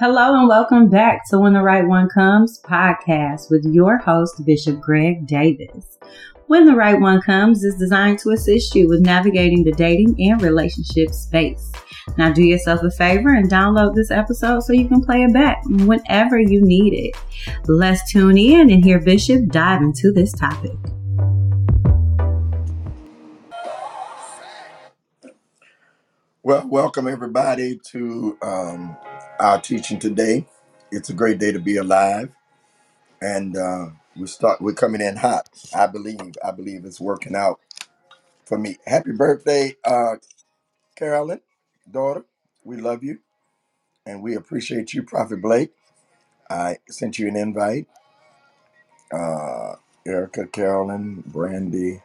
Hello and welcome back to When the Right One Comes podcast with your host, Bishop Greg Davis. When the Right One Comes is designed to assist you with navigating the dating and relationship space. Now, do yourself a favor and download this episode so you can play it back whenever you need it. Let's tune in and hear Bishop dive into this topic. Well, welcome everybody to um, our teaching today. It's a great day to be alive, and uh, we start. We're coming in hot. I believe. I believe it's working out for me. Happy birthday, uh, Carolyn, daughter. We love you, and we appreciate you, Prophet Blake. I sent you an invite. Uh, Erica, Carolyn, Brandy,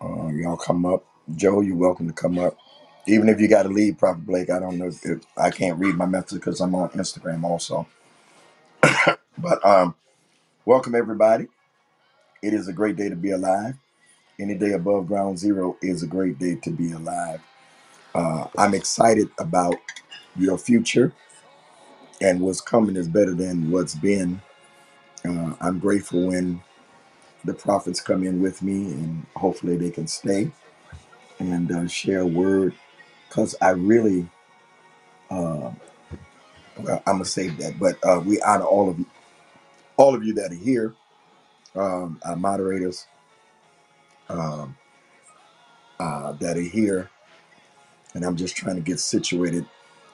uh, y'all come up. Joe, you're welcome to come up. Even if you got to leave, Prophet Blake, I don't know if, I can't read my message because I'm on Instagram also. But um, welcome everybody. It is a great day to be alive. Any day above ground zero is a great day to be alive. Uh, I'm excited about your future and what's coming is better than what's been. Uh, I'm grateful when the prophets come in with me and hopefully they can stay and uh, share word because I really, uh, well, I'm gonna save that. But uh, we honor all of you, all of you that are here, um, our moderators um, uh, that are here, and I'm just trying to get situated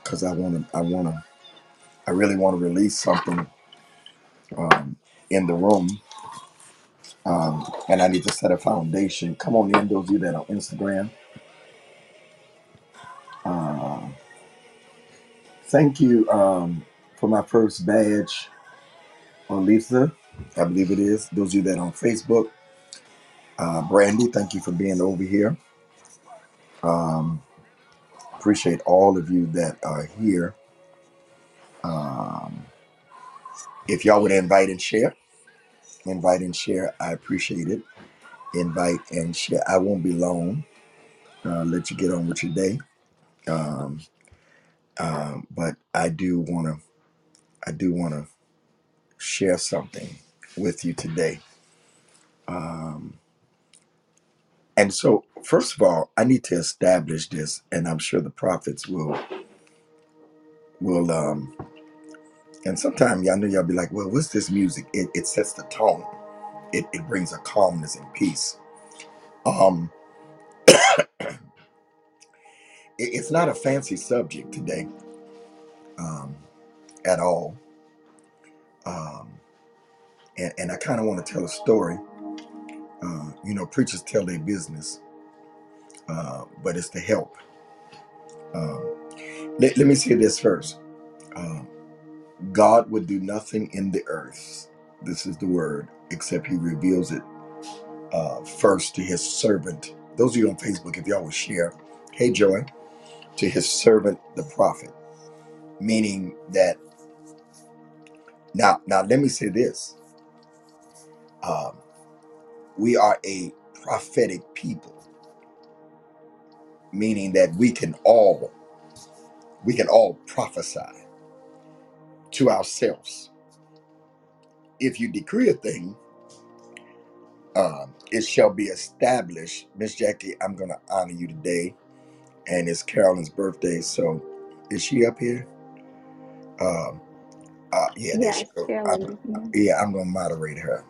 because I want to, I want to, I really want to release something um, in the room, um, and I need to set a foundation. Come on in, those of you that are on Instagram. Thank you um, for my first badge on Lisa. I believe it is. Those of you that are on Facebook. Uh, Brandy, thank you for being over here. Um, appreciate all of you that are here. Um, if y'all would invite and share, invite and share, I appreciate it. Invite and share. I won't be long. Uh, let you get on with your day. Um, but I do want to. I do want to share something with you today. Um, and so, first of all, I need to establish this, and I'm sure the prophets will will. Um, and sometimes y'all know y'all be like, "Well, what's this music?" It, it sets the tone. It, it brings a calmness and peace. Um, it's not a fancy subject today um, at all. Um, and, and I kind of want to tell a story. Uh, you know, preachers tell their business, uh, but it's to help. Um, let, let me say this first. Um, God would do nothing in the earth. This is the word, except He reveals it uh, first to His servant. Those of you on Facebook, if y'all would share, hey Joy, to His servant, the prophet, meaning that now. Now, let me say this: um, we are a prophetic people, meaning that we can all we can all prophesy to ourselves. If you decree a thing, um, it shall be established. Miss Jackie, I'm going to honor you today, and it's Carolyn's birthday. So, is she up here? Um, uh, yeah, there she Yes, go. Carolyn I'm, yeah, I'm going to moderate her.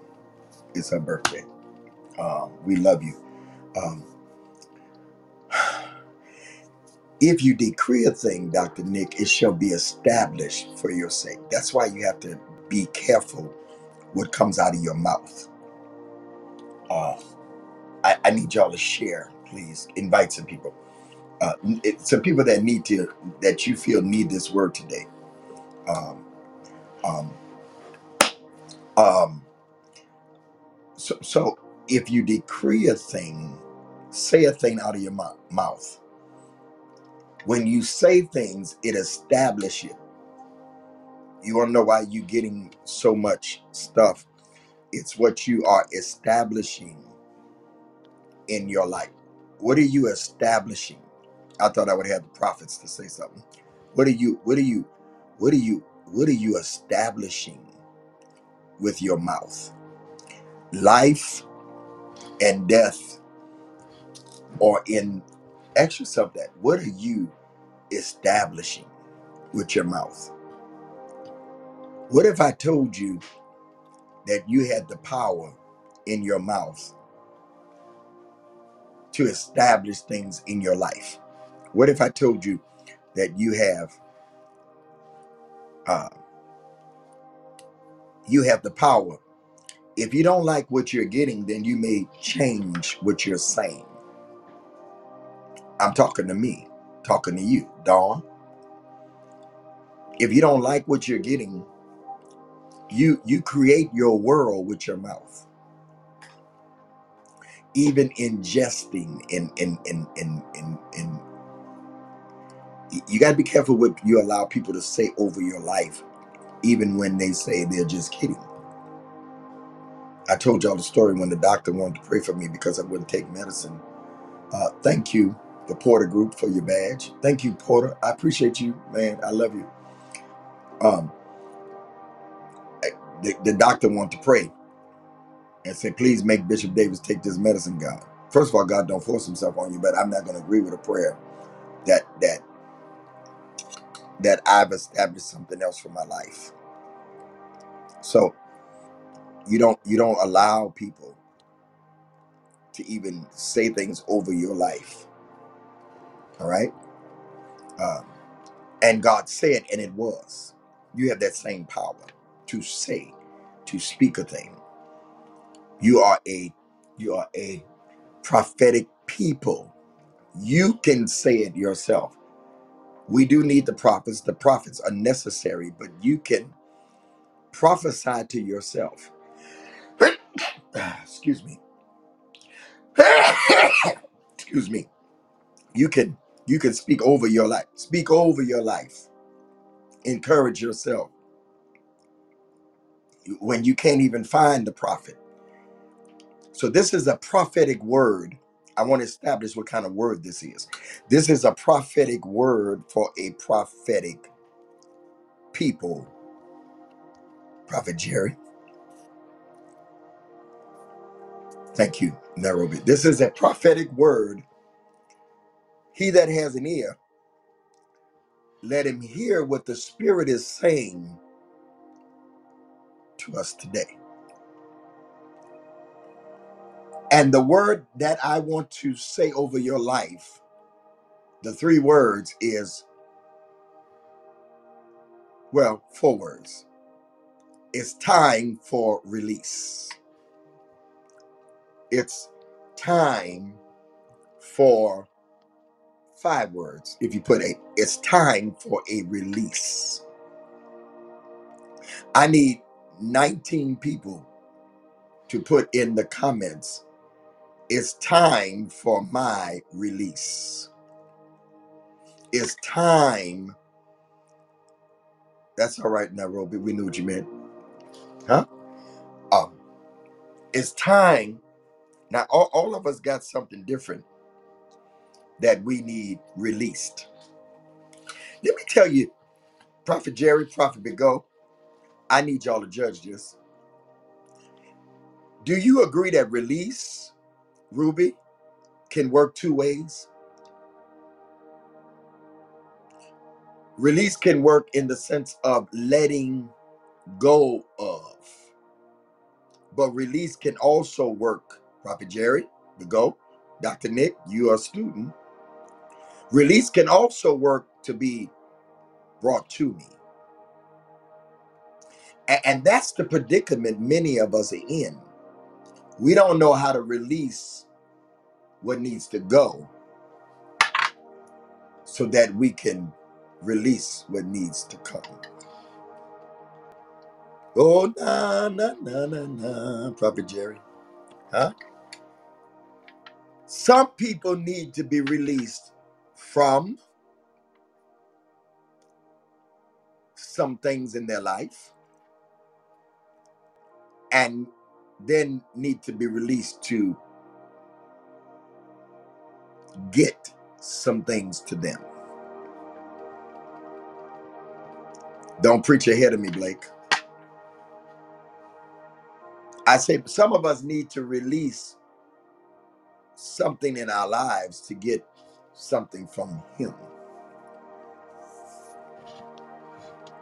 It's her birthday. Um, we love you. Um, if you decree a thing, Dr. Nick, it shall be established for your sake. That's why you have to be careful what comes out of your mouth. Uh, I, I need y'all to share, please. Invite some people. Uh, it, some people that need to, that you feel need this word today. Um, um, um, so, so if you decree a thing, say a thing out of your mou- mouth. When you say things, it establishes you. You want to know why you're getting so much stuff? It's what you are establishing in your life. What are you establishing? I thought I would have the prophets to say something. What are you? What are you? What are you what are you establishing with your mouth? Life and death are in ask yourself that. What are you establishing with your mouth? What if I told you that you had the power in your mouth to establish things in your life? What if I told you that you have uh, you have the power? If you don't like what you're getting, then you may change what you're saying. I'm talking to me, talking to you, Dawn. If you don't like what you're getting, you you create your world with your mouth. Even ingesting in in in in in, in you got to be careful what you allow people to say over your life, even when they say they're just kidding. I told y'all the story when the doctor wanted to pray for me because I wouldn't take medicine. Uh, thank you, the Porter Group, for your badge. Thank you, Porter. I appreciate you, man. I love you. Um, the, the doctor wanted to pray and say, please make Bishop Davis take this medicine, God. First of all, God don't force himself on you, but I'm not going to agree with a prayer that that that I've established something else for my life. So you don't you don't allow people to even say things over your life. All right. Um, and God said, and it was. You have that same power to say, to speak a thing. You are a you are a prophetic people. You can say it yourself. We do need the prophets. The prophets are necessary, but you can prophesy to yourself. Excuse me. Excuse me. You can you can speak over your life. Speak over your life. Encourage yourself when you can't even find the prophet. So this is a prophetic word. I want to establish what kind of word this is. This is a prophetic word for a prophetic people. Prophet Jerry. Thank you, Nairobi. This is a prophetic word. He that has an ear, let him hear what the Spirit is saying to us today. And the word that I want to say over your life, the three words is, well, four words. It's time for release. It's time for five words. If you put a, it's time for a release. I need 19 people to put in the comments, it's time for my release. It's time. That's all right, Nairobi. We knew what you meant. Huh? Um, it's time. Now, all, all of us got something different that we need released. Let me tell you, Prophet Jerry, Prophet Bigo, I need y'all to judge this. Do you agree that release, Ruby, can work two ways? Release can work in the sense of letting go of, but release can also work. Prophet Jerry, Bigo, Dr. Nick, you are a student. Release can also work to be brought to me. And that's the predicament many of us are in. We don't know how to release what needs to go so that we can release what needs to come. Oh, na, na, na, na, na, Prophet Jerry. Huh? Some people need to be released from some things in their life and then need to be released to get some things to them. Don't preach ahead of me, Blake. I say some of us need to release something in our lives to get something from Him.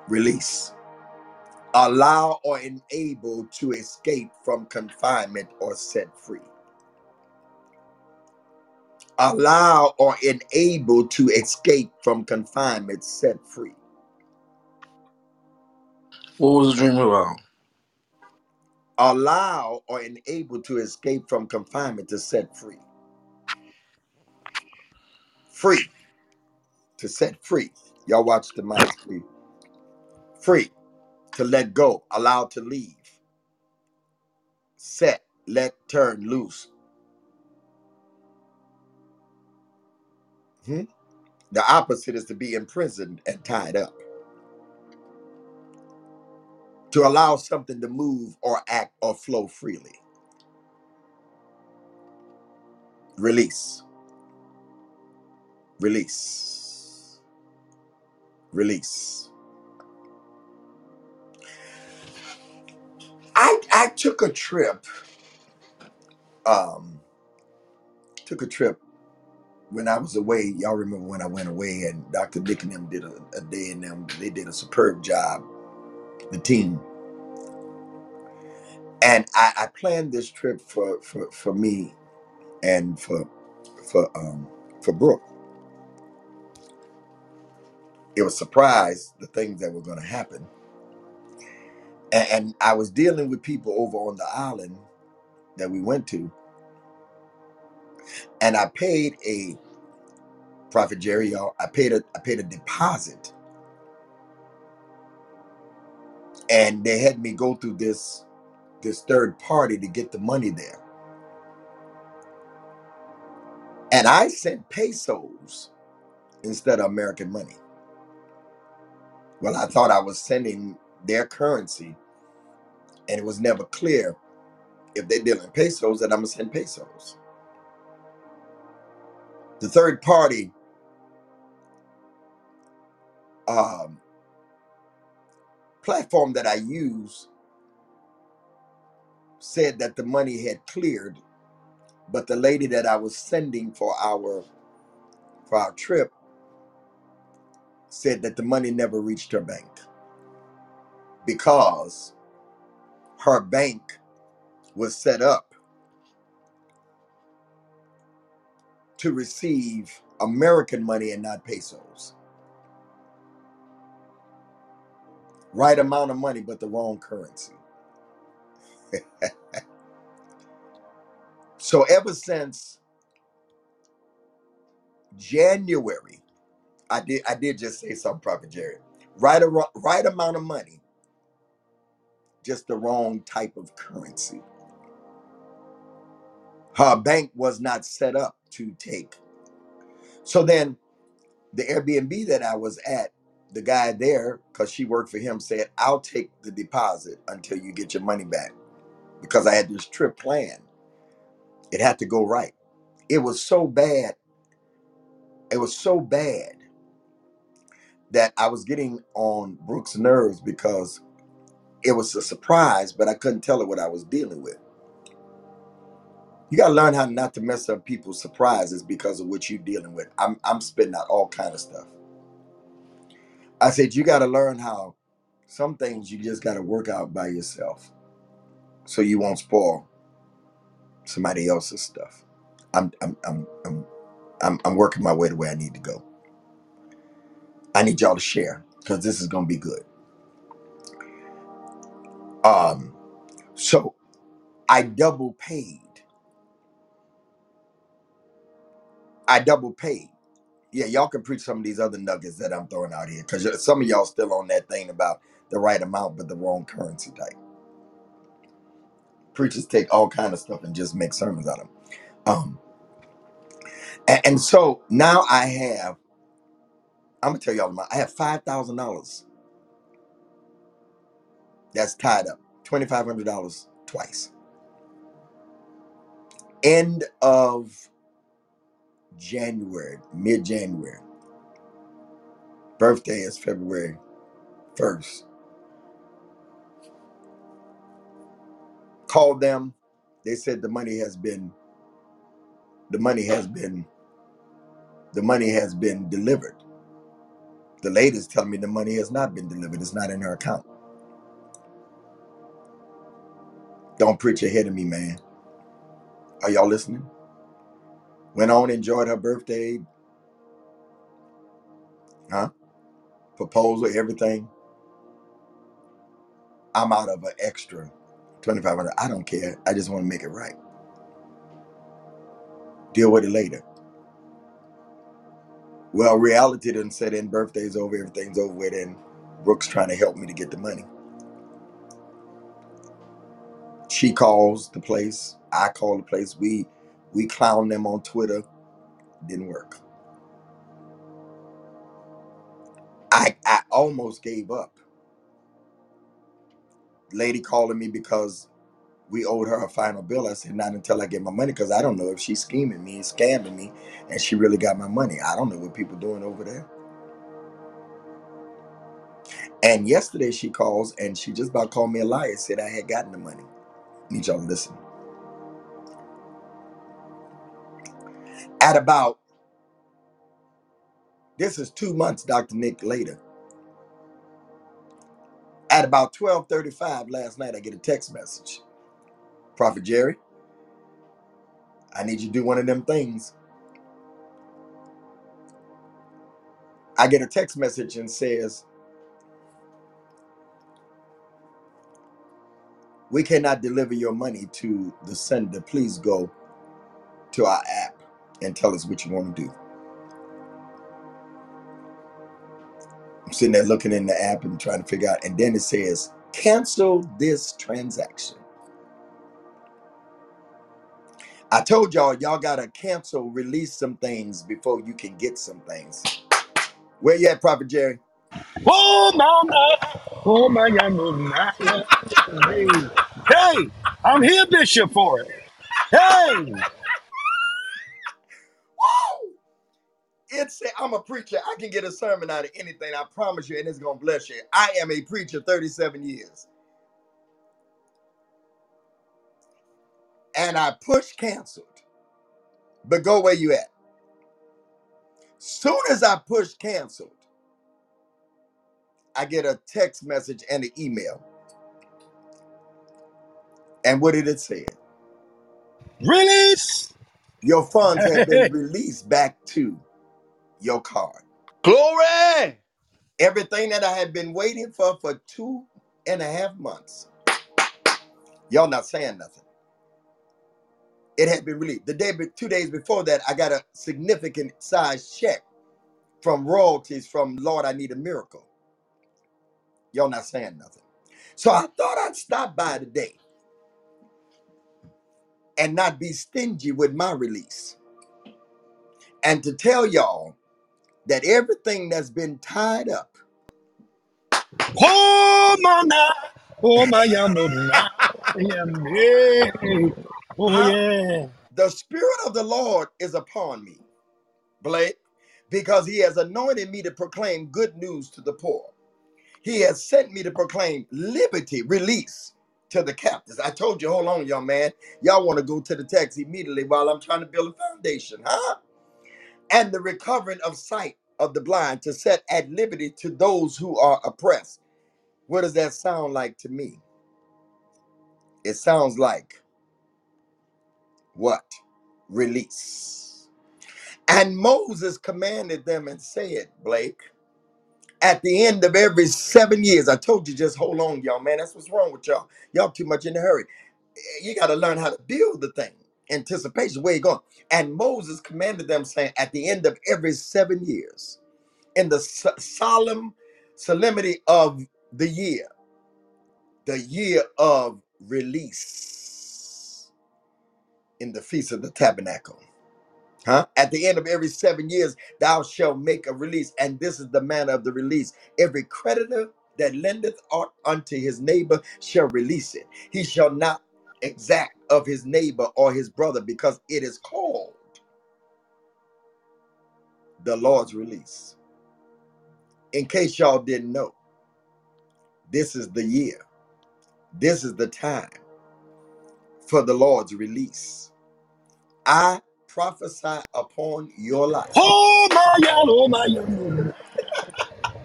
Release. Allow or enable to escape from confinement or set free. Allow or enable to escape from confinement, set free. What was the dream about? Allow or enable to escape from confinement to set free. Free. To set free. Y'all watch the mic, free. Free. To let go. Allow to leave. Set. Let turn loose. Hmm? The opposite is to be imprisoned and tied up. To allow something to move or act or flow freely. Release. Release. Release. I I took a trip. Um, took a trip when I was away. Y'all remember when I went away and Dr. Dick and them did a, a day and them. They did a superb job. The team and I, I planned this trip for for for me and for for um for Brooke. It was surprise the things that were going to happen, and, and I was dealing with people over on the island that we went to, and I paid a Prophet Jerry. Y'all, I paid a I paid a deposit, and they had me go through this this third party to get the money there, and I sent pesos instead of American money. Well, I thought I was sending their currency, and it was never clear if they deal in pesos that I'm gonna send pesos. The third party um, platform that I use said that the money had cleared, but the lady that I was sending for our for our trip said that the money never reached her bank because her bank was set up to receive American money and not pesos. Right amount of money, but the wrong currency. So ever since January, I did I did just say something, Prophet Jerry. Right, right amount of money, just the wrong type of currency. Her bank was not set up to take. So then the Airbnb that I was at, the guy there, because she worked for him, said, I'll take the deposit until you get your money back. Because I had this trip planned. It had to go right. It was so bad. It was so bad that I was getting on Brooke's nerves because it was a surprise, but I couldn't tell her what I was dealing with. You gotta learn how not to mess up people's surprises because of what you're dealing with. I'm I'm spitting out all kind of stuff. I said you gotta learn how some things you just gotta work out by yourself so you won't spoil somebody else's stuff. I'm I'm I'm I'm I'm, I'm working my way the way I need to go. I need y'all to share because this is gonna be good. Um, so I double paid. I double paid. Yeah, y'all can preach some of these other nuggets that I'm throwing out here because some of y'all still on that thing about the right amount but the wrong currency type. Preachers take all kind of stuff and just make sermons out of them. Um, and, so now I have. I'm gonna tell y'all. My, I have five thousand dollars that's tied up. Twenty five hundred dollars twice. End of January, mid January. Birthday is February first. Called them. They said the money has been the money has been the money has been delivered. The lady's telling me the money has not been delivered. It's not in her account. Don't preach ahead of me, man. Are y'all listening? Went on, enjoyed her birthday, huh? Proposal, everything. I'm out of an extra 2500 I don't care. I just want to make it right. Deal with it later. Well, reality didn't set in. Birthday's over. Everything's over with. And Brooke's trying to help me to get the money. She calls the place. I call the place. We we clown them on Twitter. Didn't work. I I almost gave up. Lady calling me because we owed her a final bill. I said, not until I get my money, because I don't know if she's scheming me, and scamming me, and she really got my money. I don't know what people doing over there. And yesterday she calls and she just about called me a liar, said I had gotten the money. Need y'all to listen. At about this is two months, Dr. Nick later. At about 12:35 last night, I get a text message. Prophet Jerry, I need you to do one of them things. I get a text message and says, We cannot deliver your money to the sender. Please go to our app and tell us what you want to do. I'm sitting there looking in the app and trying to figure out, and then it says, cancel this transaction. I told y'all, y'all gotta cancel, release some things before you can get some things. Where you at, Prophet Jerry? Oh, mama. Oh, my, yeah. Hey, I'm here, Bishop, for it. Hey, Woo! It's I'm a preacher. I can get a sermon out of anything. I promise you, and it's gonna bless you. I am a preacher, 37 years, and I push canceled. But go where you at. Soon as I push canceled, I get a text message and an email. And what did it say? release. Your funds have been released back to your card. Glory! Everything that I had been waiting for for two and a half months. Y'all not saying nothing. It had been released. The day, be- two days before that, I got a significant size check from royalties from Lord, I Need a Miracle. Y'all not saying nothing. So I thought I'd stop by today and not be stingy with my release and to tell y'all that everything that's been tied up, oh, mama. Oh, my, yeah, no, yeah. Oh, huh? yeah. The Spirit of the Lord is upon me, Blake, because He has anointed me to proclaim good news to the poor. He has sent me to proclaim liberty, release to the captives. I told you, hold on, young man. Y'all want to go to the text immediately while I'm trying to build a foundation, huh? And the recovering of sight of the blind to set at liberty to those who are oppressed. What does that sound like to me? It sounds like what? Release. And Moses commanded them and said, Blake, at the end of every seven years, I told you just hold on, y'all, man. That's what's wrong with y'all. Y'all too much in a hurry. You got to learn how to build the thing. Anticipation, where you going? And Moses commanded them, saying, at the end of every seven years, in the so- solemn solemnity of the year, the year of release in the feast of the tabernacle. Huh? At the end of every seven years, thou shalt make a release, and this is the manner of the release. Every creditor that lendeth aught unto his neighbor shall release it. He shall not exact of his neighbor or his brother, because it is called the Lord's release. In case y'all didn't know, This is the year. This is the time for the Lord's release. I prophesy upon your life. Oh my God, oh my God.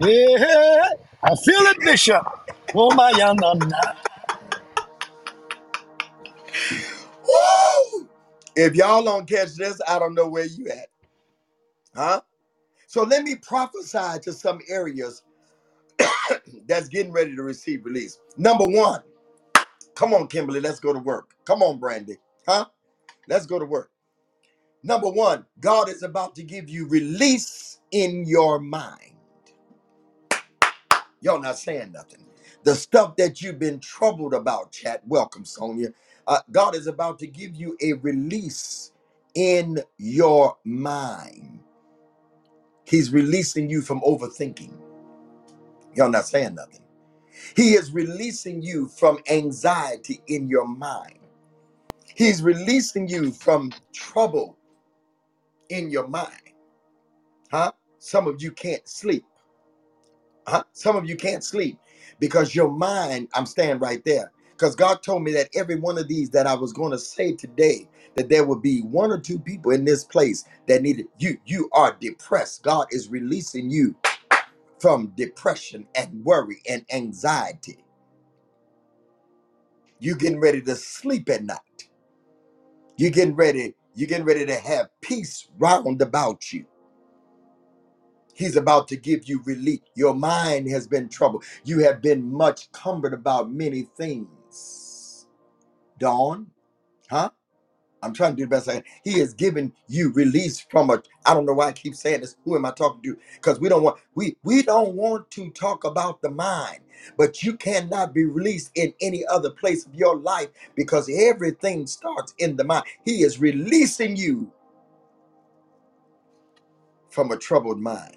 Yeah, I feel it, Bishop. Oh my God, nah, nah. Woo! If y'all don't catch this, I don't know where you at. Huh? So let me prophesy to some areas that's getting ready to receive release. Number one, come on, Kimberly, let's go to work. Come on, Brandy. Huh? Let's go to work. Number one, God is about to give you release in your mind. Y'all not saying nothing. The stuff that you've been troubled about, chat. Welcome, Sonia. Uh, God is about to give you a release in your mind. He's releasing you from overthinking. Y'all not saying nothing. He is releasing you from anxiety in your mind. He's releasing you from trouble in your mind. Huh? Some of you can't sleep. Huh? Some of you can't sleep because your mind, I'm staying right there. Because God told me that every one of these that I was going to say today, that there would be one or two people in this place that needed you. You are depressed. God is releasing you from depression and worry and anxiety. You're getting ready to sleep at night. You're getting ready, you getting ready to have peace round about you. He's about to give you relief. Your mind has been troubled. You have been much cumbered about many things. Dawn, huh? I'm trying to do the best I can. He has given you release from a. I don't know why I keep saying this. Who am I talking to? Because we don't want we we don't want to talk about the mind. But you cannot be released in any other place of your life because everything starts in the mind. He is releasing you from a troubled mind,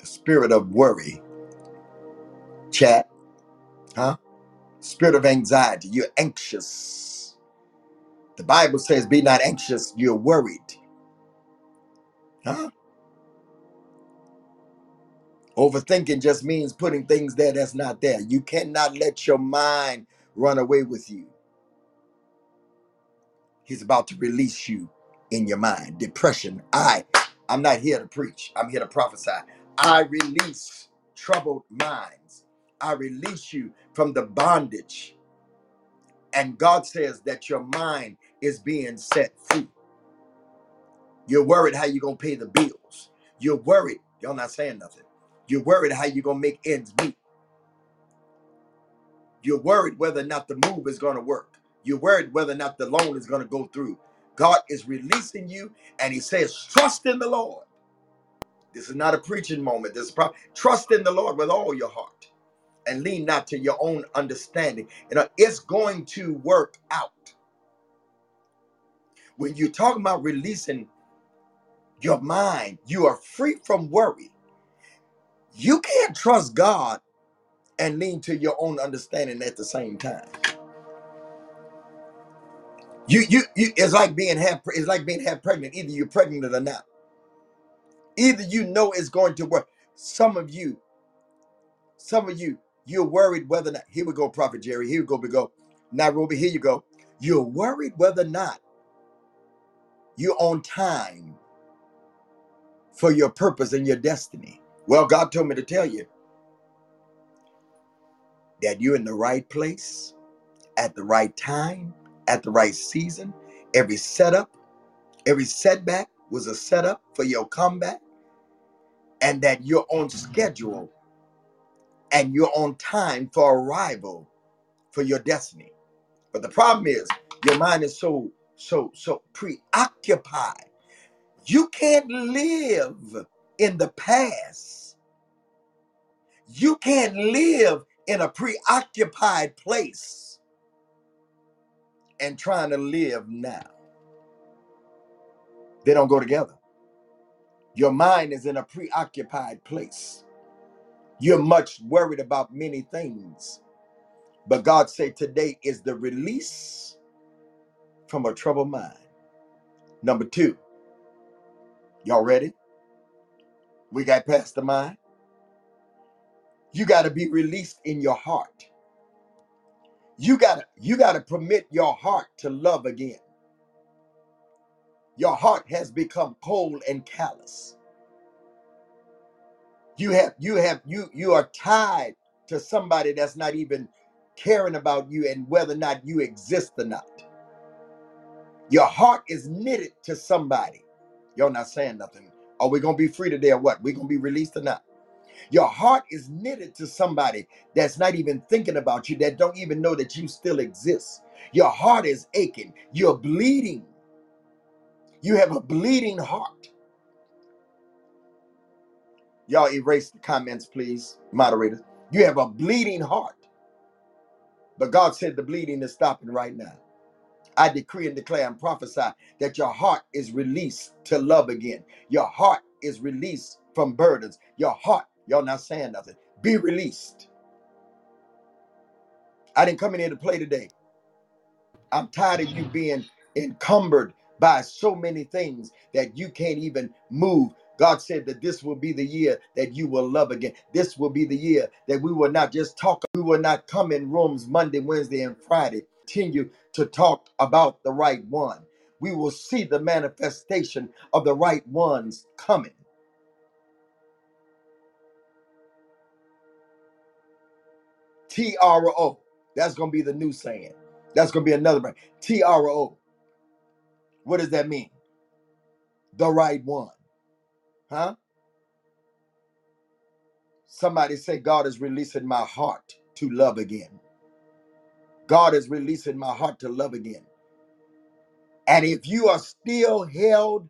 the spirit of worry, chat, huh? Spirit of anxiety. You're anxious. The Bible says, "Be not anxious." You're worried, huh? Overthinking just means putting things there that's not there. You cannot let your mind run away with you. He's about to release you in your mind. Depression. I, I'm not here to preach. I'm here to prophesy. I release troubled minds. I release you from the bondage. And God says that your mind is being set free. You're worried how you're going to pay the bills. You're worried. Y'all not saying nothing. You're worried how you're going to make ends meet. You're worried whether or not the move is going to work. You're worried whether or not the loan is going to go through. God is releasing you, and He says, Trust in the Lord. This is not a preaching moment. This is pro- trust in the Lord with all your heart and lean not to your own understanding. You uh, know, it's going to work out. When you're talking about releasing your mind, you are free from worry. You can't trust God and lean to your own understanding at the same time. You, you, you it's like being half, it's like being half pregnant. Either you're pregnant or not. Either you know it's going to work. Some of you, some of you, you're worried whether or not. Here we go, Prophet Jerry. Here we go. We go. Nairobi. Here you go. You're worried whether or not you're on time for your purpose and your destiny. Well, God told me to tell you that you're in the right place at the right time, at the right season. Every setup, every setback was a setup for your comeback, and that you're on schedule and you're on time for arrival for your destiny. But the problem is your mind is so, so, so preoccupied. You can't live in the past. You can't live in a preoccupied place and trying to live now. They don't go together. Your mind is in a preoccupied place. You're much worried about many things. But God said today is the release from a troubled mind. Number two, y'all ready? We got past the mind. You got to be released in your heart. You got to you got to permit your heart to love again. Your heart has become cold and callous. You have you have you you are tied to somebody that's not even caring about you and whether or not you exist or not. Your heart is knitted to somebody. You're not saying nothing. Are we gonna be free today or what? we gonna be released or not? Your heart is knitted to somebody that's not even thinking about you, that don't even know that you still exist. Your heart is aching. You're bleeding. You have a bleeding heart. Y'all erase the comments, please, moderators. You have a bleeding heart. But God said the bleeding is stopping right now. I decree and declare and prophesy that your heart is released to love again. Your heart is released from burdens. Your heart, y'all not saying nothing, be released. I didn't come in here to play today. I'm tired of you being encumbered by so many things that you can't even move. God said that this will be the year that you will love again. This will be the year that we will not just talk, we will not come in rooms Monday, Wednesday, and Friday. Continue to talk about the right one. We will see the manifestation of the right ones coming. T R O. That's going to be the new saying. That's going to be another brand. T R O. What does that mean? The right one. Huh? Somebody say, God is releasing my heart to love again. God is releasing my heart to love again. And if you are still held,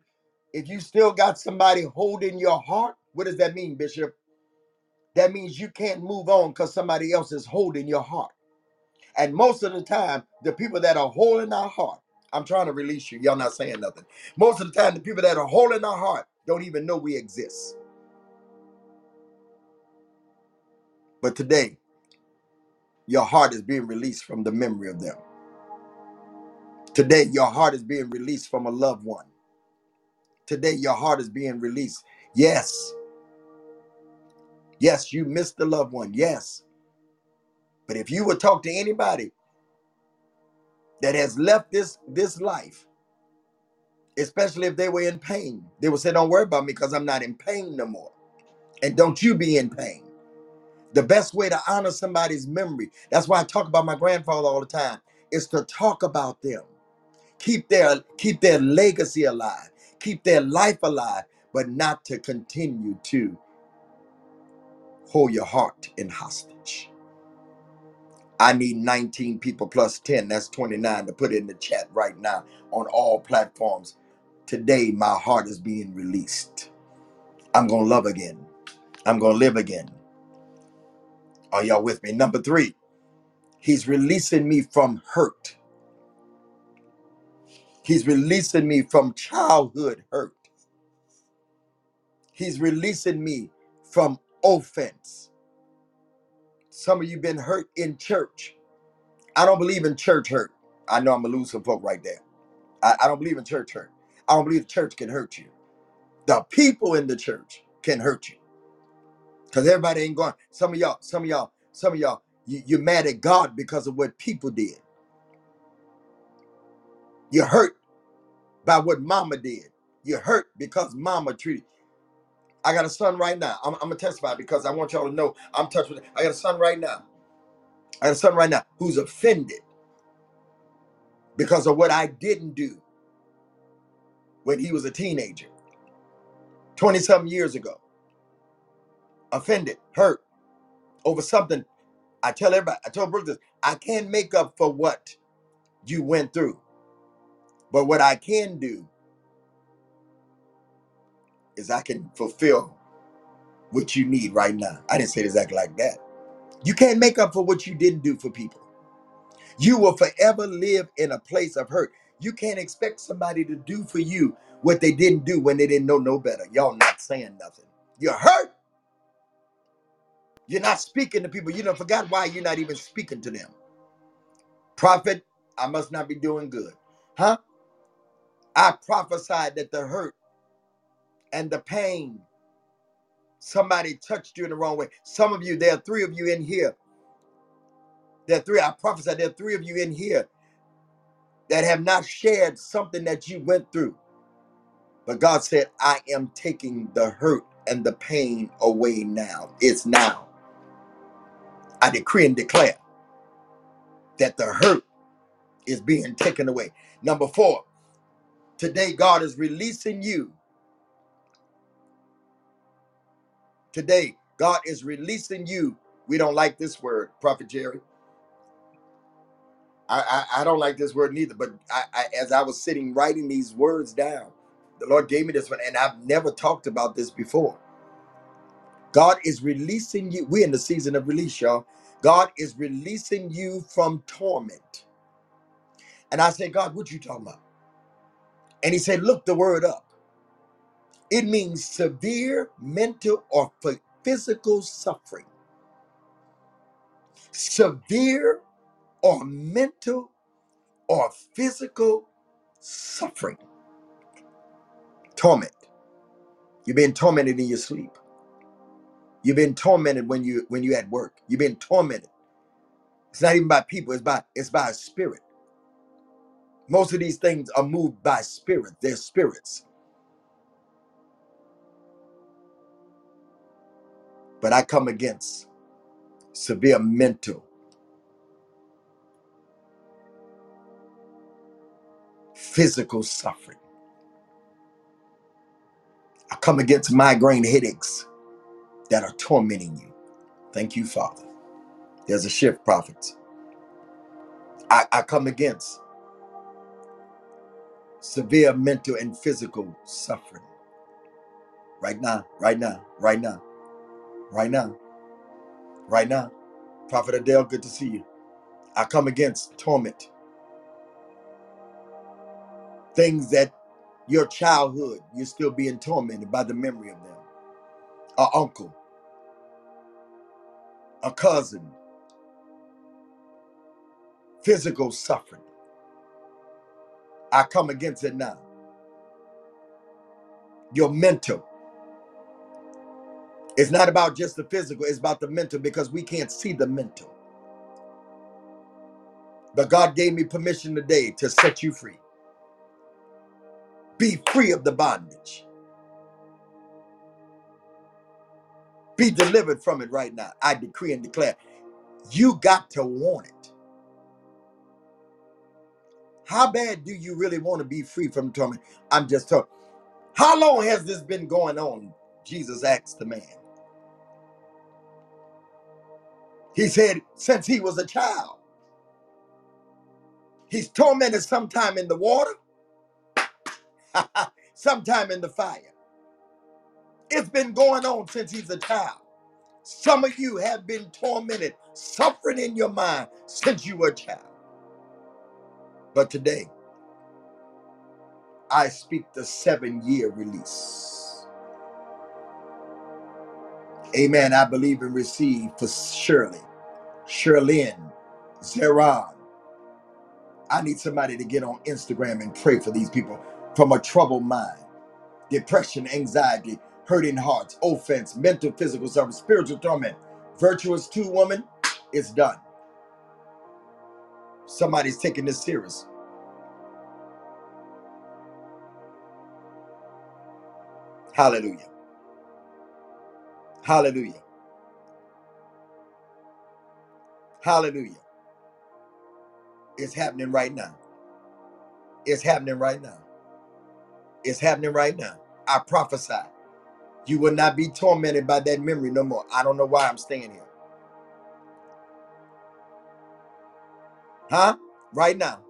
if you still got somebody holding your heart, what does that mean, Bishop? That means you can't move on because somebody else is holding your heart. And most of the time, the people that are holding our heart, I'm trying to release you. Y'all not saying nothing. Most of the time, the people that are holding our heart don't even know we exist. But today, your heart is being released from the memory of them. Today, your heart is being released from a loved one. Today, your heart is being released. Yes, yes, you missed the loved one. Yes. But if you would talk to anybody that has left this this life, especially if they were in pain, they would say, Don't worry about me because I'm not in pain no more. And don't you be in pain. The best way to honor somebody's memory, that's why I talk about my grandfather all the time, is to talk about them. Keep their keep their legacy alive, keep their life alive, but not to continue to hold your heart in hostage. I need 19 people plus 10, that's 29 to put in the chat right now on all platforms. Today, my heart is being released. I'm going to love again. I'm going to live again. Are y'all with me? Number three, he's releasing me from hurt. He's releasing me from childhood hurt. He's releasing me from offense. Some of you been hurt in church. I don't believe in church hurt. I know I'm gonna lose some folk right there. I, I don't believe in church hurt. I don't believe the church can hurt you. The people in the church can hurt you. Because everybody ain't going. Some of y'all, some of y'all, some of y'all, you, you're mad at God because of what people did. You're hurt by what mama did. You're hurt because mama treated. I got a son right now. I'm, I'm gonna testify because I want y'all to know I'm touched with it. I got a son right now. I got a son right now who's offended because of what I didn't do when he was a teenager, 20 something years ago. Offended, hurt over something. I tell everybody, I told Brooke this, I can't make up for what you went through. But what I can do is I can fulfill what you need right now. I didn't say it exactly like that. You can't make up for what you didn't do for people. You will forever live in a place of hurt. You can't expect somebody to do for you what they didn't do when they didn't know no better. Y'all not saying nothing. You're hurt. You're not speaking to people. You don't forgot why you're not even speaking to them. Prophet, I must not be doing good. Huh? I prophesied that the hurt and the pain Somebody touched you in the wrong way. Some of you, there are three of you in here. There are three, I prophesied, there are three of you in here that have not shared something that you went through. But God said, I am taking the hurt and the pain away now. It's now. I decree and declare that the hurt is being taken away. Number four, today God is releasing you. Today, God is releasing you. We don't like this word, Prophet Jerry. I, I, I don't like this word neither, but I, I, as I was sitting writing these words down, the Lord gave me this one, and I've never talked about this before. God is releasing you. We're in the season of release, y'all. God is releasing you from torment. And I said, God, what you talking about? And he said, look the word up. It means severe mental or phy- physical suffering. Severe or mental or physical suffering. Torment. You've been tormented in your sleep. You've been tormented when you when you at work. You've been tormented. It's not even by people, it's by it's by a spirit. Most of these things are moved by spirit. They're spirits. But I come against severe mental, physical suffering. I come against migraine headaches that are tormenting you. Thank you, Father. There's a shift, prophets. I, I come against severe mental and physical suffering right now, right now, right now, right now, right now. Prophet Adele, good to see you. I come against torment, things that your childhood, you're still being tormented by the memory of them. A uncle, a cousin, physical suffering. I come against it now. Your mental. It's not about just the physical, it's about the mental because we can't see the mental. But God gave me permission today to set you free. Be free of the bondage. Be delivered from it right now. I decree and declare. You got to want it. How bad do you really want to be free from torment? I'm just talking. How long has this been going on? Jesus asked the man. He said, since he was a child. He's tormented sometime in the water, sometime in the fire. It's been going on since he's a child. Some of you have been tormented, suffering in your mind since you were a child. But today, I speak the seven year release. Amen. I believe and receive for Shirley, Sherlyn, Zeron. I need somebody to get on Instagram and pray for these people from a troubled mind, depression, anxiety, hurting hearts, offense, mental, physical suffering, spiritual torment. Virtuous two woman, it's done. Somebody's taking this serious. Hallelujah. Hallelujah. Hallelujah. It's happening right now. It's happening right now. It's happening right now. I prophesy. You will not be tormented by that memory no more. I don't know why I'm staying here. Huh? Right now.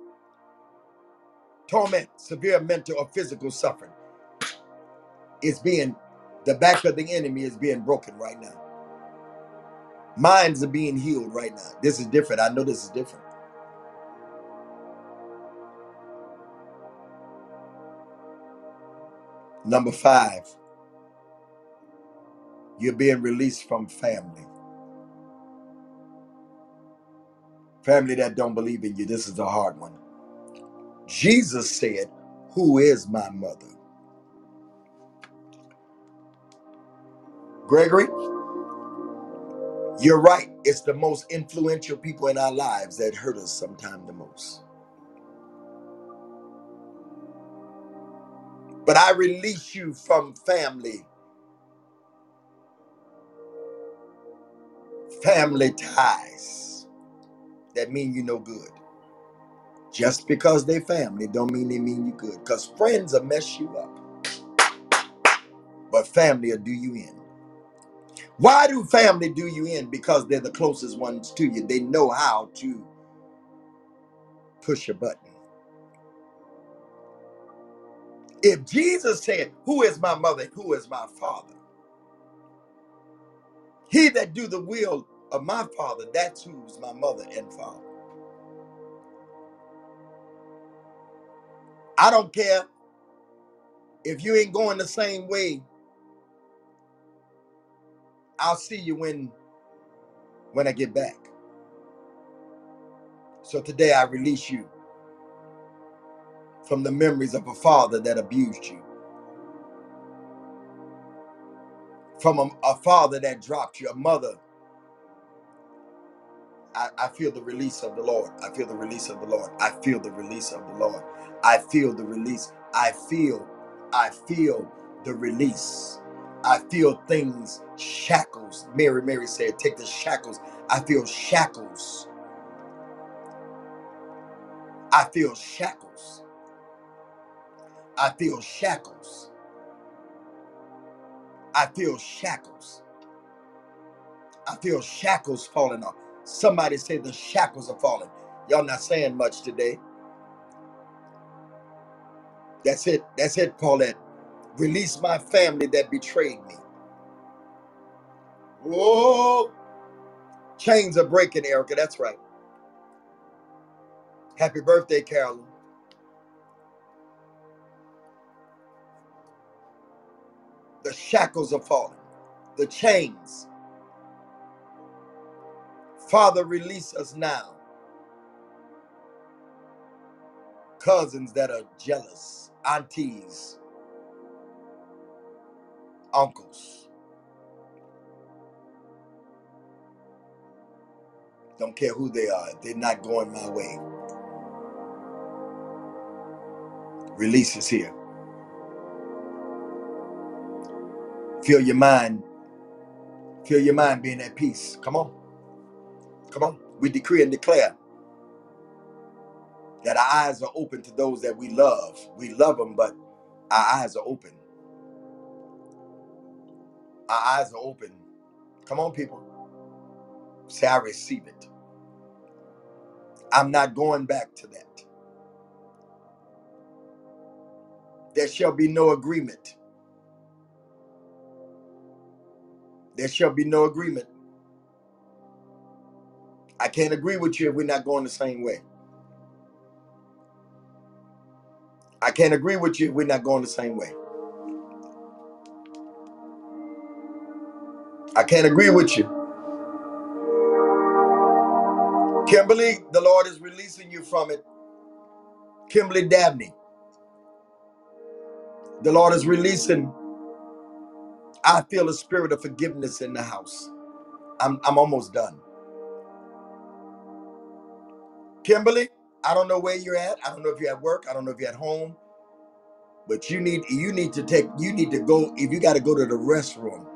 Torment, severe mental or physical suffering is being, the back of the enemy is being broken right now. Minds are being healed right now. This is different. I know this is different. Number five, you're being released from family. Family that don't believe in you. This is a hard one. Jesus said, Who is my mother? Gregory, you're right. It's the most influential people in our lives that hurt us sometimes the most. But I release you from family, family ties that mean you no good. Just because they family don't mean they mean you good. Because friends will mess you up, but family will do you in. Why do family do you in? Because they're the closest ones to you. They know how to push a button. If Jesus said, Who is my mother? Who is my father? He that do the will of my father, that's who's my mother and father. I don't care if you ain't going the same way. I'll see you when when I get back. So today I release you from the memories of a father that abused you, from a, a father that dropped you, a mother. I, I feel the release of the Lord. I feel the release of the Lord. I feel the release of the Lord. I feel the release. I feel, I feel the release. I feel things, shackles. Mary, Mary said, take the shackles. I feel shackles. I feel shackles. I feel shackles. I feel shackles. I feel shackles falling off. Somebody say the shackles are falling. Y'all not saying much today. That's it. That's it, Paulette. Release my family that betrayed me. Whoa. Chains are breaking, Erica. That's right. Happy birthday, Carolyn. The shackles are falling. The chains. Father, release us now. Cousins that are jealous, aunties, uncles. Don't care who they are. They're not going my way. Release is here. Feel your mind. Feel your mind being at peace. Come on. Come on. We decree and declare that our eyes are open to those that we love. We love them, but our eyes are open. Our eyes are open. Come on, people. Say, I receive it. I'm not going back to that. There shall be no agreement. There shall be no agreement. I can't agree with you if we're not going the same way. I can't agree with you if we're not going the same way. I can't agree with you. Kimberly, the Lord is releasing you from it. Kimberly Dabney, the Lord is releasing. I feel a spirit of forgiveness in the house. I'm, I'm almost done. Kimberly, I don't know where you're at. I don't know if you're at work. I don't know if you're at home. But you need you need to take you need to go if you got to go to the restroom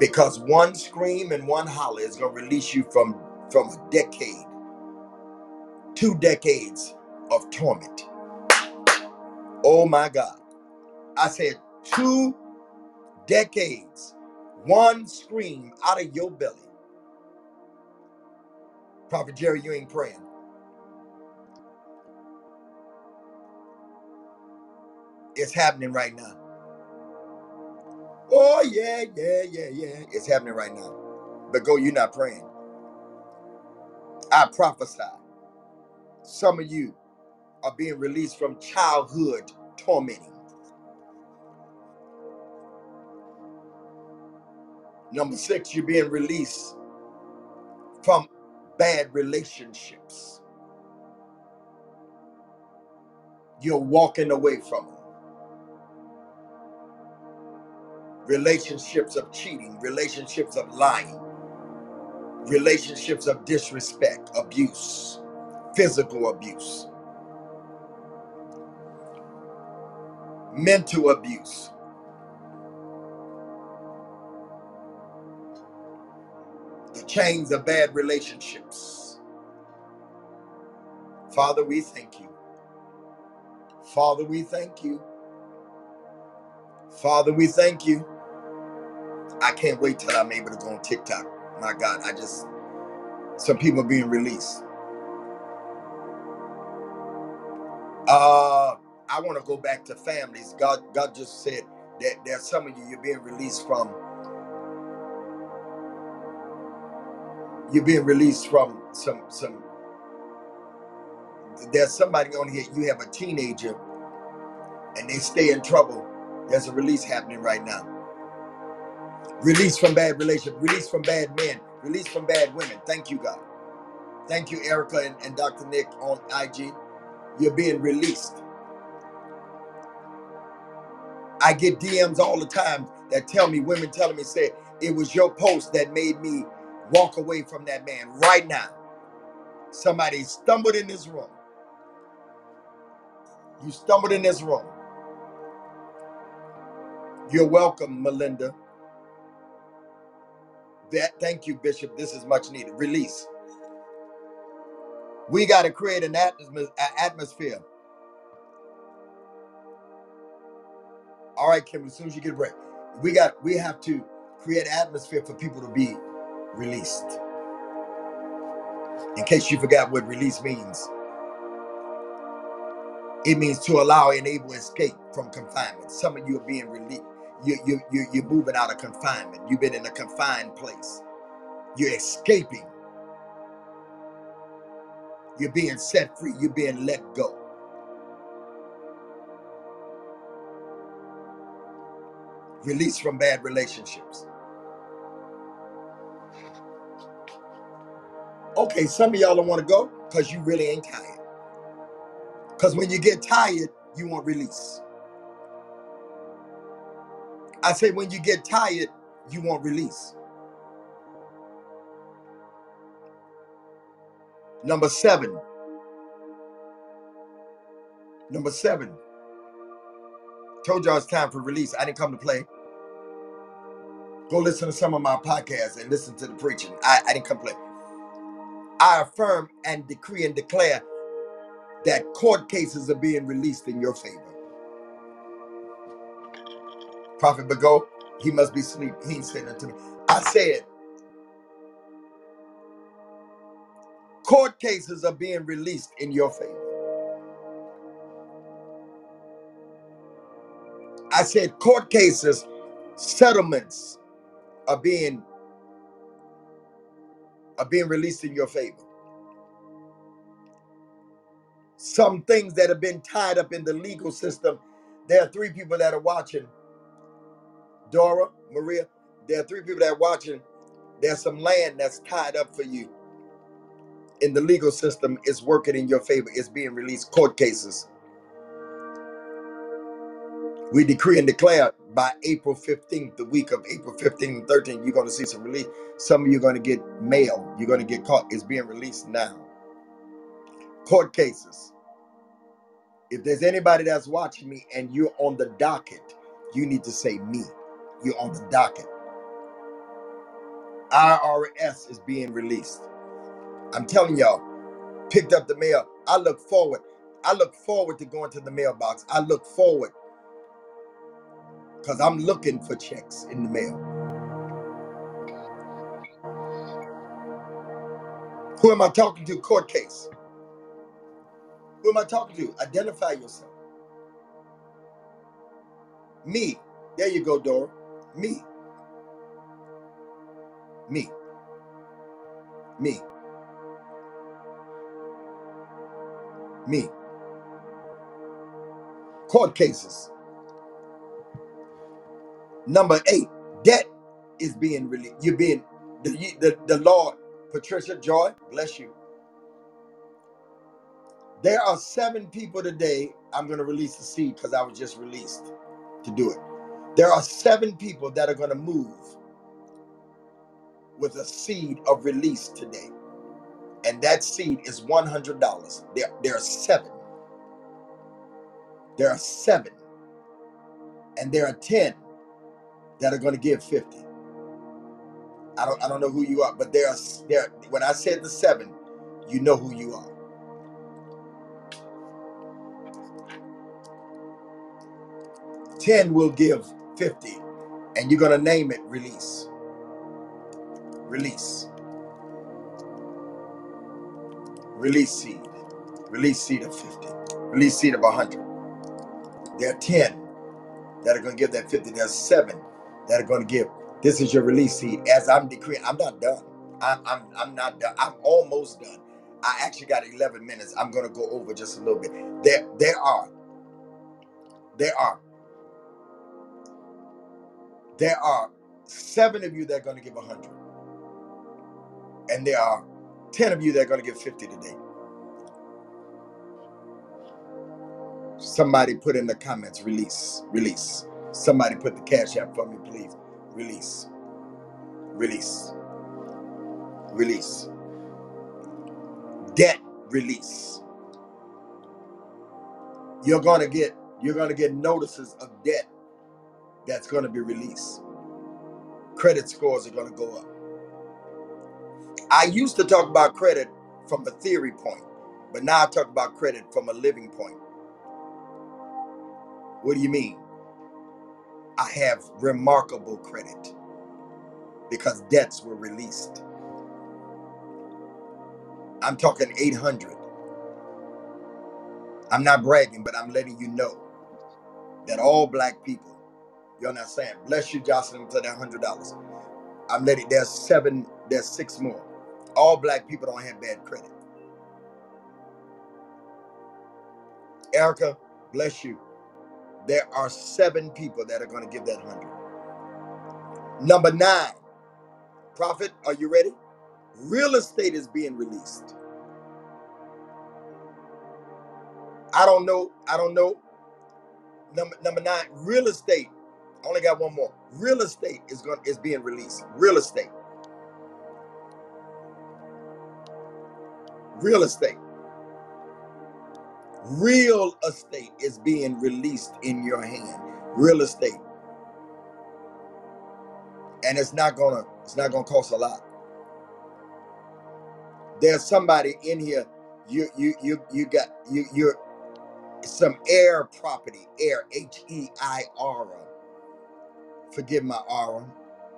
because one scream and one holler is gonna release you from from a decade, two decades of torment. Oh my God! I said two decades, one scream out of your belly. Prophet Jerry, you ain't praying. It's happening right now. Oh yeah, yeah, yeah, yeah. It's happening right now. But go, you're not praying. I prophesy. Some of you are being released from childhood tormenting. Number six, you're being released from bad relationships. You're walking away from them. relationships of cheating, relationships of lying, relationships of disrespect, abuse, physical abuse, mental abuse. Chains of bad relationships. Father, we thank you. Father, we thank you. Father, we thank you. I can't wait till I'm able to go on TikTok. My God, I just some people are being released. Uh I want to go back to families. God, God just said that there's some of you you're being released from. You're being released from some some. There's somebody on here. You have a teenager and they stay in trouble. There's a release happening right now. Release from bad relationships. Release from bad men. Release from bad women. Thank you, God. Thank you, Erica and, and Dr. Nick on IG. You're being released. I get DMs all the time that tell me, women telling me, say, it was your post that made me walk away from that man right now. Somebody stumbled in this room. You stumbled in this room. You're welcome, Melinda. That thank you, Bishop. This is much needed. Release. We got to create an atmosphere. All right, Kim. As soon as you get ready, we got. We have to create atmosphere for people to be released. In case you forgot what release means, it means to allow, enable, escape from confinement. Some of you are being released. You you you you're moving out of confinement. You've been in a confined place. You're escaping. You're being set free. You're being let go. Release from bad relationships. Okay, some of y'all don't want to go because you really ain't tired. Because when you get tired, you want release. I say when you get tired, you want release. Number seven. Number seven. Told y'all it's time for release. I didn't come to play. Go listen to some of my podcasts and listen to the preaching. I, I didn't come to play. I affirm and decree and declare that court cases are being released in your favor. Prophet Bago, he must be asleep. He ain't saying to me. I said, court cases are being released in your favor. I said, court cases, settlements are being are being released in your favor. Some things that have been tied up in the legal system. There are three people that are watching. Dora, Maria, there are three people that are watching. There's some land that's tied up for you in the legal system. It's working in your favor. It's being released. Court cases. We decree and declare by April 15th, the week of April 15th and 13th, you're going to see some release. Some of you are going to get mail. You're going to get caught. It's being released now. Court cases. If there's anybody that's watching me and you're on the docket, you need to say me. You're on the docket. IRS is being released. I'm telling y'all, picked up the mail. I look forward. I look forward to going to the mailbox. I look forward because I'm looking for checks in the mail. Who am I talking to? Court case. Who am I talking to? Identify yourself. Me. There you go, Dora. Me. Me. Me. Me. Court cases. Number eight, debt is being released. You're being the the, the Lord, Patricia Joy, bless you. There are seven people today. I'm going to release the seed because I was just released to do it. There are seven people that are going to move with a seed of release today. And that seed is $100. There, there are seven. There are seven. And there are 10 that are going to give 50. I don't I don't know who you are, but there are there when I said the seven, you know who you are. 10 will give 50. And you're gonna name it release. Release. Release seed. Release seed of 50. Release seed of 100. There are 10 that are going to give that 50. There's seven that are going to give. This is your release seed. As I'm decreeing, I'm not done. I'm, I'm, I'm not done. I'm almost done. I actually got 11 minutes. I'm going to go over just a little bit. There, there are, there are, there are seven of you that are going to give 100. And there are 10 of you that are going to give 50 today. Somebody put in the comments, release, release. Somebody put the cash app for me, please. Release, release, release. Debt release. You're gonna get you're gonna get notices of debt that's gonna be released. Credit scores are gonna go up. I used to talk about credit from a theory point, but now I talk about credit from a living point. What do you mean? I have remarkable credit because debts were released. I'm talking 800. I'm not bragging, but I'm letting you know that all black people, you're not saying, bless you, Jocelyn, for that hundred dollars. I'm letting there's seven, there's six more. All black people don't have bad credit. Erica, bless you. There are seven people that are going to give that hundred. Number nine, Prophet, are you ready? Real estate is being released. I don't know. I don't know. Number number nine, real estate. I only got one more. Real estate is going is being released. Real estate. Real estate. Real estate is being released in your hand. Real estate. And it's not gonna it's not gonna cost a lot. There's somebody in here. You you you you got you you're some air property. Air H E I R. Forgive my aura.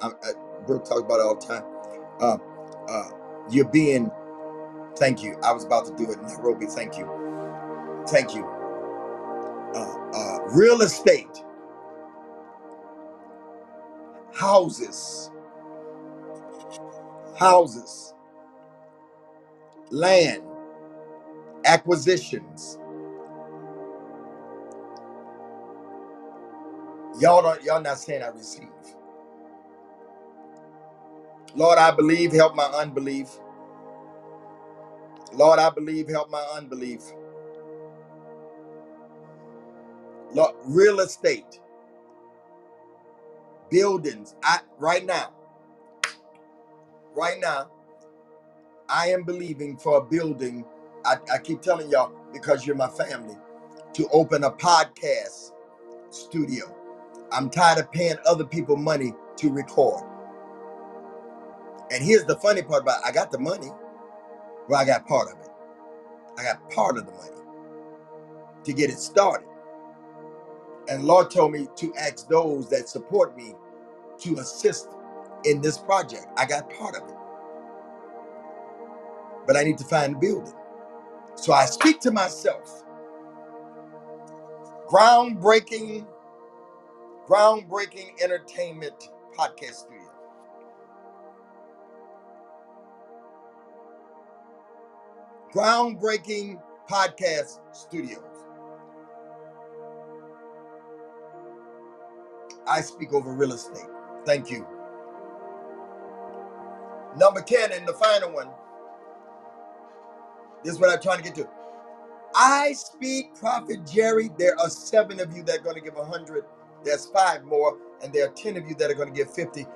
I, I, Brooke talks about it all the time. Uh, uh, you're being. Thank you. I was about to do it. In Nairobi. Thank you. Thank you. Uh, uh, real estate, houses, houses, land, acquisitions. Y'all don't. Y'all not saying I receive. Lord, I believe. Help my unbelief. Lord, I believe. Help my unbelief. Lord, real estate, buildings. I right now, right now, I am believing for a building. I, I keep telling y'all because you're my family to open a podcast studio. I'm tired of paying other people money to record. And here's the funny part about it. I got the money. Well, I got part of it. I got part of the money to get it started. And Lord told me to ask those that support me to assist in this project. I got part of it, but I need to find the building. So I speak to myself. Groundbreaking, groundbreaking entertainment podcast studio. Groundbreaking podcast studios. I speak over real estate. Thank you. Number 10 and the final one. This is what I'm trying to get to. I speak, Prophet Jerry. There are seven of you that are going to give a hundred. There's five more, and there are 10 of you that are going to give 50.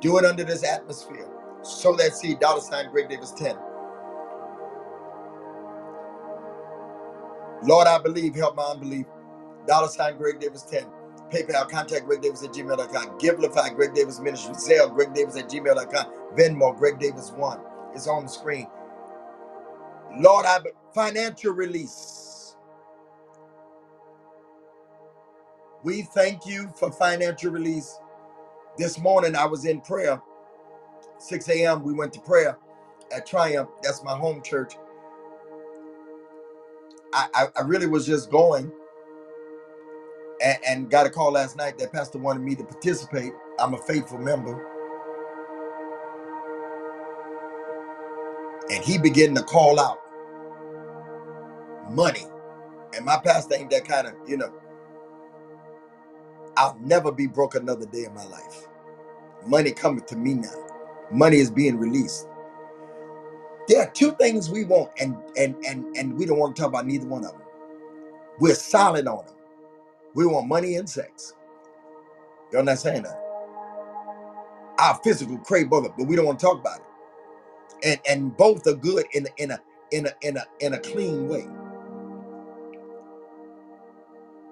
Do it under this atmosphere. Sow that seed, dollar sign Greg Davis 10. Lord, I believe, help my unbelief. Dollar sign Greg Davis 10. PayPal, contact Greg Davis at gmail.com. Givelify, Greg Davis Ministry. Zelle, Greg Davis at gmail.com. Venmo, Greg Davis 1. It's on the screen. Lord, I financial release. We thank you for financial release. This morning I was in prayer. 6 a.m. We went to prayer at Triumph. That's my home church. I, I, I really was just going and, and got a call last night that Pastor wanted me to participate. I'm a faithful member. And he began to call out money. And my pastor ain't that kind of, you know, I'll never be broke another day in my life. Money coming to me now. Money is being released. There are two things we want, and and and and we don't want to talk about neither one of them. We're silent on them. We want money and sex. You're not saying that. Our physical crave both, but we don't want to talk about it. And and both are good in in a in a in a in a clean way.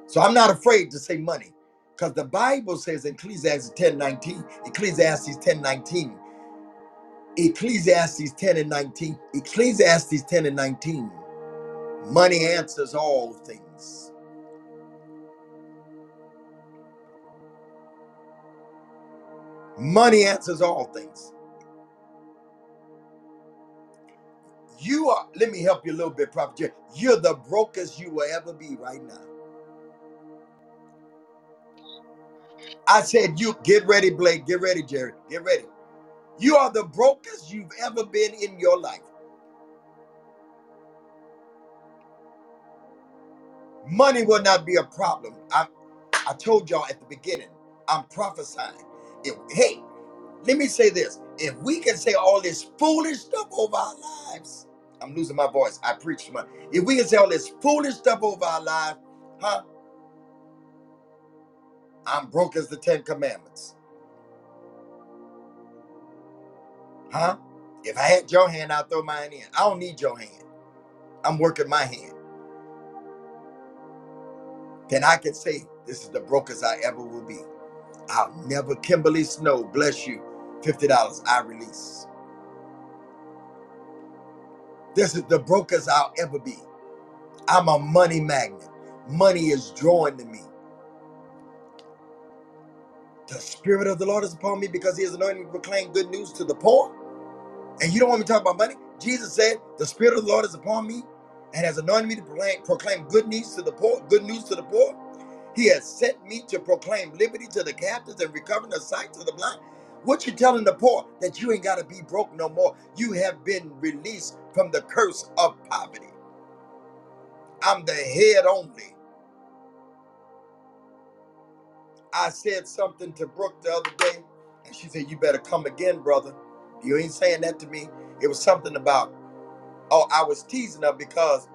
So I'm not afraid to say money. Because the Bible says in Ecclesiastes 10 19, Ecclesiastes 10 19, Ecclesiastes 10 and 19, Ecclesiastes 10 and 19, money answers all things. Money answers all things. You are, let me help you a little bit, Prophet Jerry. You're the brokest you will ever be right now. I said, you get ready, Blake. Get ready, Jerry. Get ready. You are the brokest you've ever been in your life. Money will not be a problem. I, I told y'all at the beginning, I'm prophesying. If, hey, let me say this. If we can say all this foolish stuff over our lives, I'm losing my voice. I preach too. If we can say all this foolish stuff over our lives, huh? I'm broke as the Ten Commandments. Huh? If I had your hand, I'd throw mine in. I don't need your hand. I'm working my hand. Then I can say, this is the brokest I ever will be. I'll never, Kimberly Snow, bless you. $50 I release. This is the brokers I'll ever be. I'm a money magnet. Money is drawing to me. The Spirit of the Lord is upon me because He has anointed me to proclaim good news to the poor. And you don't want me to talk about money? Jesus said, The Spirit of the Lord is upon me and has anointed me to proclaim, proclaim good news to the poor, good news to the poor. He has sent me to proclaim liberty to the captives and recovering the sight to the blind. What you telling the poor? That you ain't got to be broke no more. You have been released from the curse of poverty. I'm the head only. I said something to Brooke the other day, and she said, You better come again, brother. You ain't saying that to me. It was something about, oh, I was teasing her because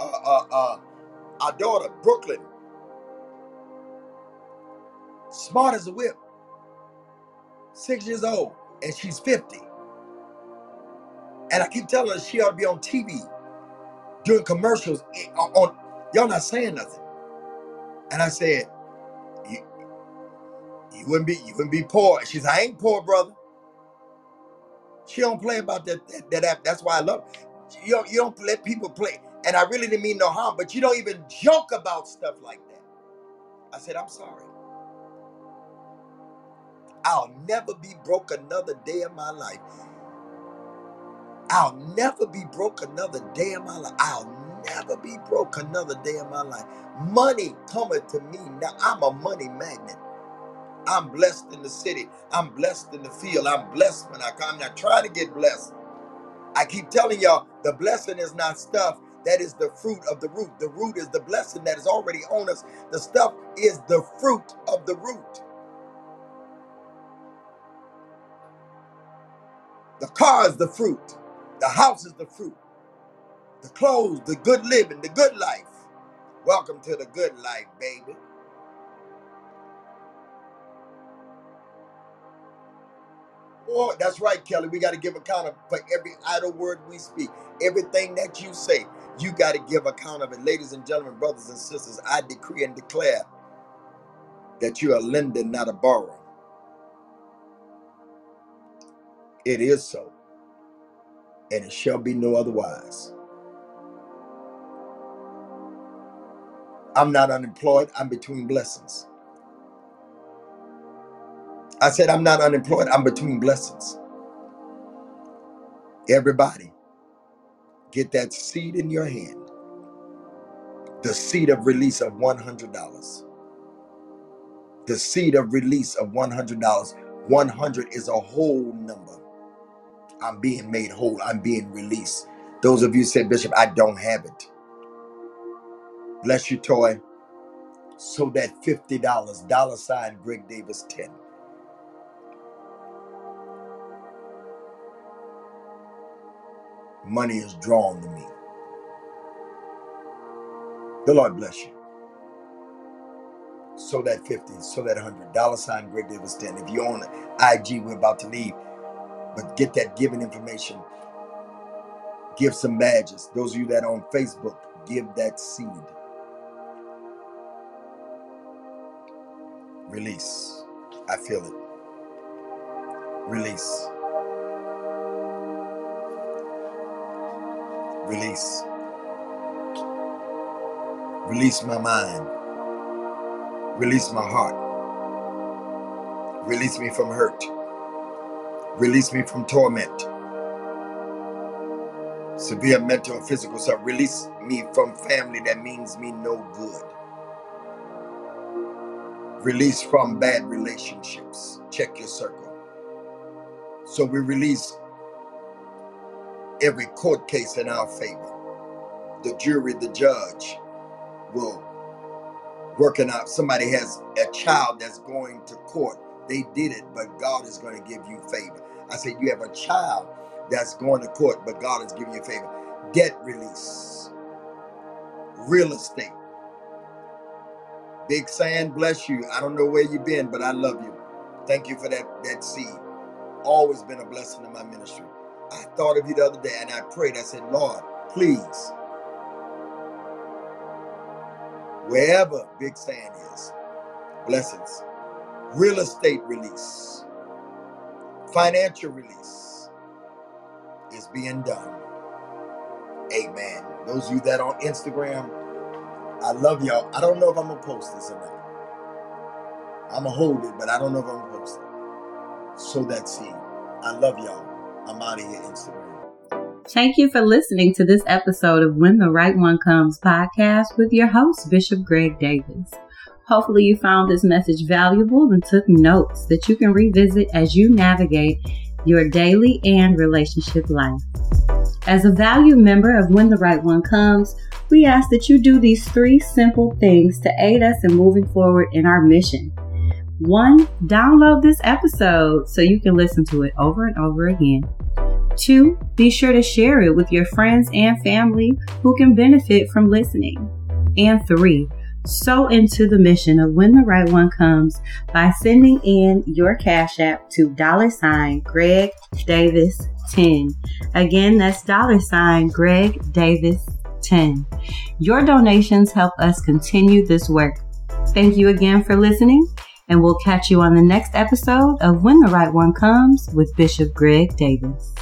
uh, uh, uh, our daughter, Brooklyn, smart as a whip, six years old, and she's 50. And I keep telling her she ought to be on TV doing commercials eh, on, on y'all not saying nothing. And I said, you, you wouldn't be you wouldn't be poor. She said, I ain't poor, brother. She don't play about that that, that app. That's why I love. You don't you don't let people play. And I really didn't mean no harm, but you don't even joke about stuff like that. I said, I'm sorry. I'll never be broke another day in my life. I'll never be broke another day in my life. I'll never be broke another day in my life. Money coming to me now. I'm a money magnet. I'm blessed in the city. I'm blessed in the field. I'm blessed when I come. I'm not trying to get blessed. I keep telling y'all the blessing is not stuff. That is the fruit of the root. The root is the blessing that is already on us. The stuff is the fruit of the root. The car is the fruit. The house is the fruit. The clothes, the good living, the good life. Welcome to the good life, baby. Oh, that's right, Kelly. We got to give account of for every idle word we speak, everything that you say. You got to give account of it, ladies and gentlemen, brothers and sisters. I decree and declare that you are lending, not a borrower. It is so, and it shall be no otherwise. I'm not unemployed. I'm between blessings. I said, I'm not unemployed. I'm between blessings. Everybody, get that seed in your hand. The seed of release of $100. The seed of release of $100. 100 is a whole number. I'm being made whole. I'm being released. Those of you said, Bishop, I don't have it. Bless you, Toy. So that $50, dollar sign Greg Davis 10. Money is drawn to me. The Lord bless you. So that 50, so that 100, dollar sign Greg Davis 10. If you own IG, we're about to leave. But get that giving information. Give some badges. Those of you that are on Facebook, give that seed. Release. I feel it. Release. Release. Release my mind. Release my heart. Release me from hurt. Release me from torment. Severe mental and physical stuff. Release me from family that means me no good. Release from bad relationships. Check your circle. So we release every court case in our favor. The jury, the judge will working out. Somebody has a child that's going to court. They did it, but God is going to give you favor. I said, You have a child that's going to court, but God is giving you favor. Debt release, real estate. Big Sand, bless you. I don't know where you've been, but I love you. Thank you for that, that seed. Always been a blessing in my ministry. I thought of you the other day and I prayed. I said, Lord, please, wherever Big Sand is, blessings, real estate release, financial release is being done. Amen. Those of you that are on Instagram, I love y'all. I don't know if I'm gonna post this or not. I'm gonna hold it, but I don't know if I'm gonna post it. So that's it. I love y'all. I'm out of here, Instagram. Thank you for listening to this episode of When the Right One Comes podcast with your host, Bishop Greg Davis. Hopefully, you found this message valuable and took notes that you can revisit as you navigate your daily and relationship life. As a valued member of When the Right One Comes, we ask that you do these three simple things to aid us in moving forward in our mission. One, download this episode so you can listen to it over and over again. Two, be sure to share it with your friends and family who can benefit from listening. And three, sow into the mission of When the Right One Comes by sending in your Cash App to dollar sign Greg Davis 10. Again, that's dollar sign Greg Davis 10. Your donations help us continue this work. Thank you again for listening, and we'll catch you on the next episode of When the Right One Comes with Bishop Greg Davis.